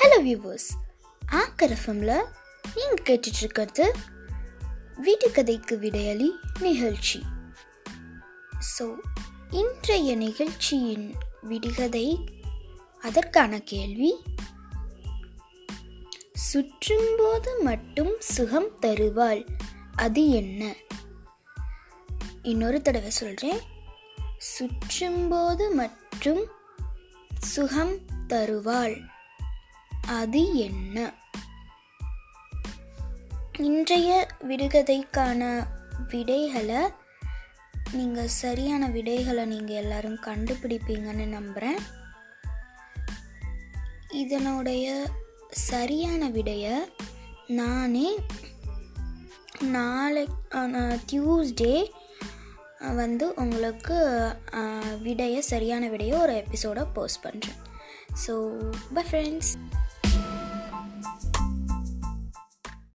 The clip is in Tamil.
ஹலோ வியூவர்ஸ் ஆக்கர் எஃப்எம்ல நீங்கள் கேட்டுட்ருக்கிறது விடுகதைக்கு விடையளி நிகழ்ச்சி. ஸோ இன்றைய நிகழ்ச்சியின் விடுகதை அதற்கான கேள்வி சுற்றும்போது மட்டும் சுகம் தருவாள் அது என்ன? இன்னொரு தடவை சொல்கிறேன் சுற்றும்போது மட்டும் சுகம் தருவாள் அது என்ன? இன்றைய விடுகதைக்கான விடைகளை நீங்கள் சரியான விடைகளை நீங்கள் எல்லாரும் கண்டுபிடிப்பீங்கன்னு நம்புகிறேன் இதனுடைய சரியான விடையை நானே நாளை டியூஸ்டே வந்து உங்களுக்கு விடையை சரியான விடையை ஒரு எபிசோடை போஸ்ட் பண்ணுறேன் ஸோ பை ஃப்ரெண்ட்ஸ்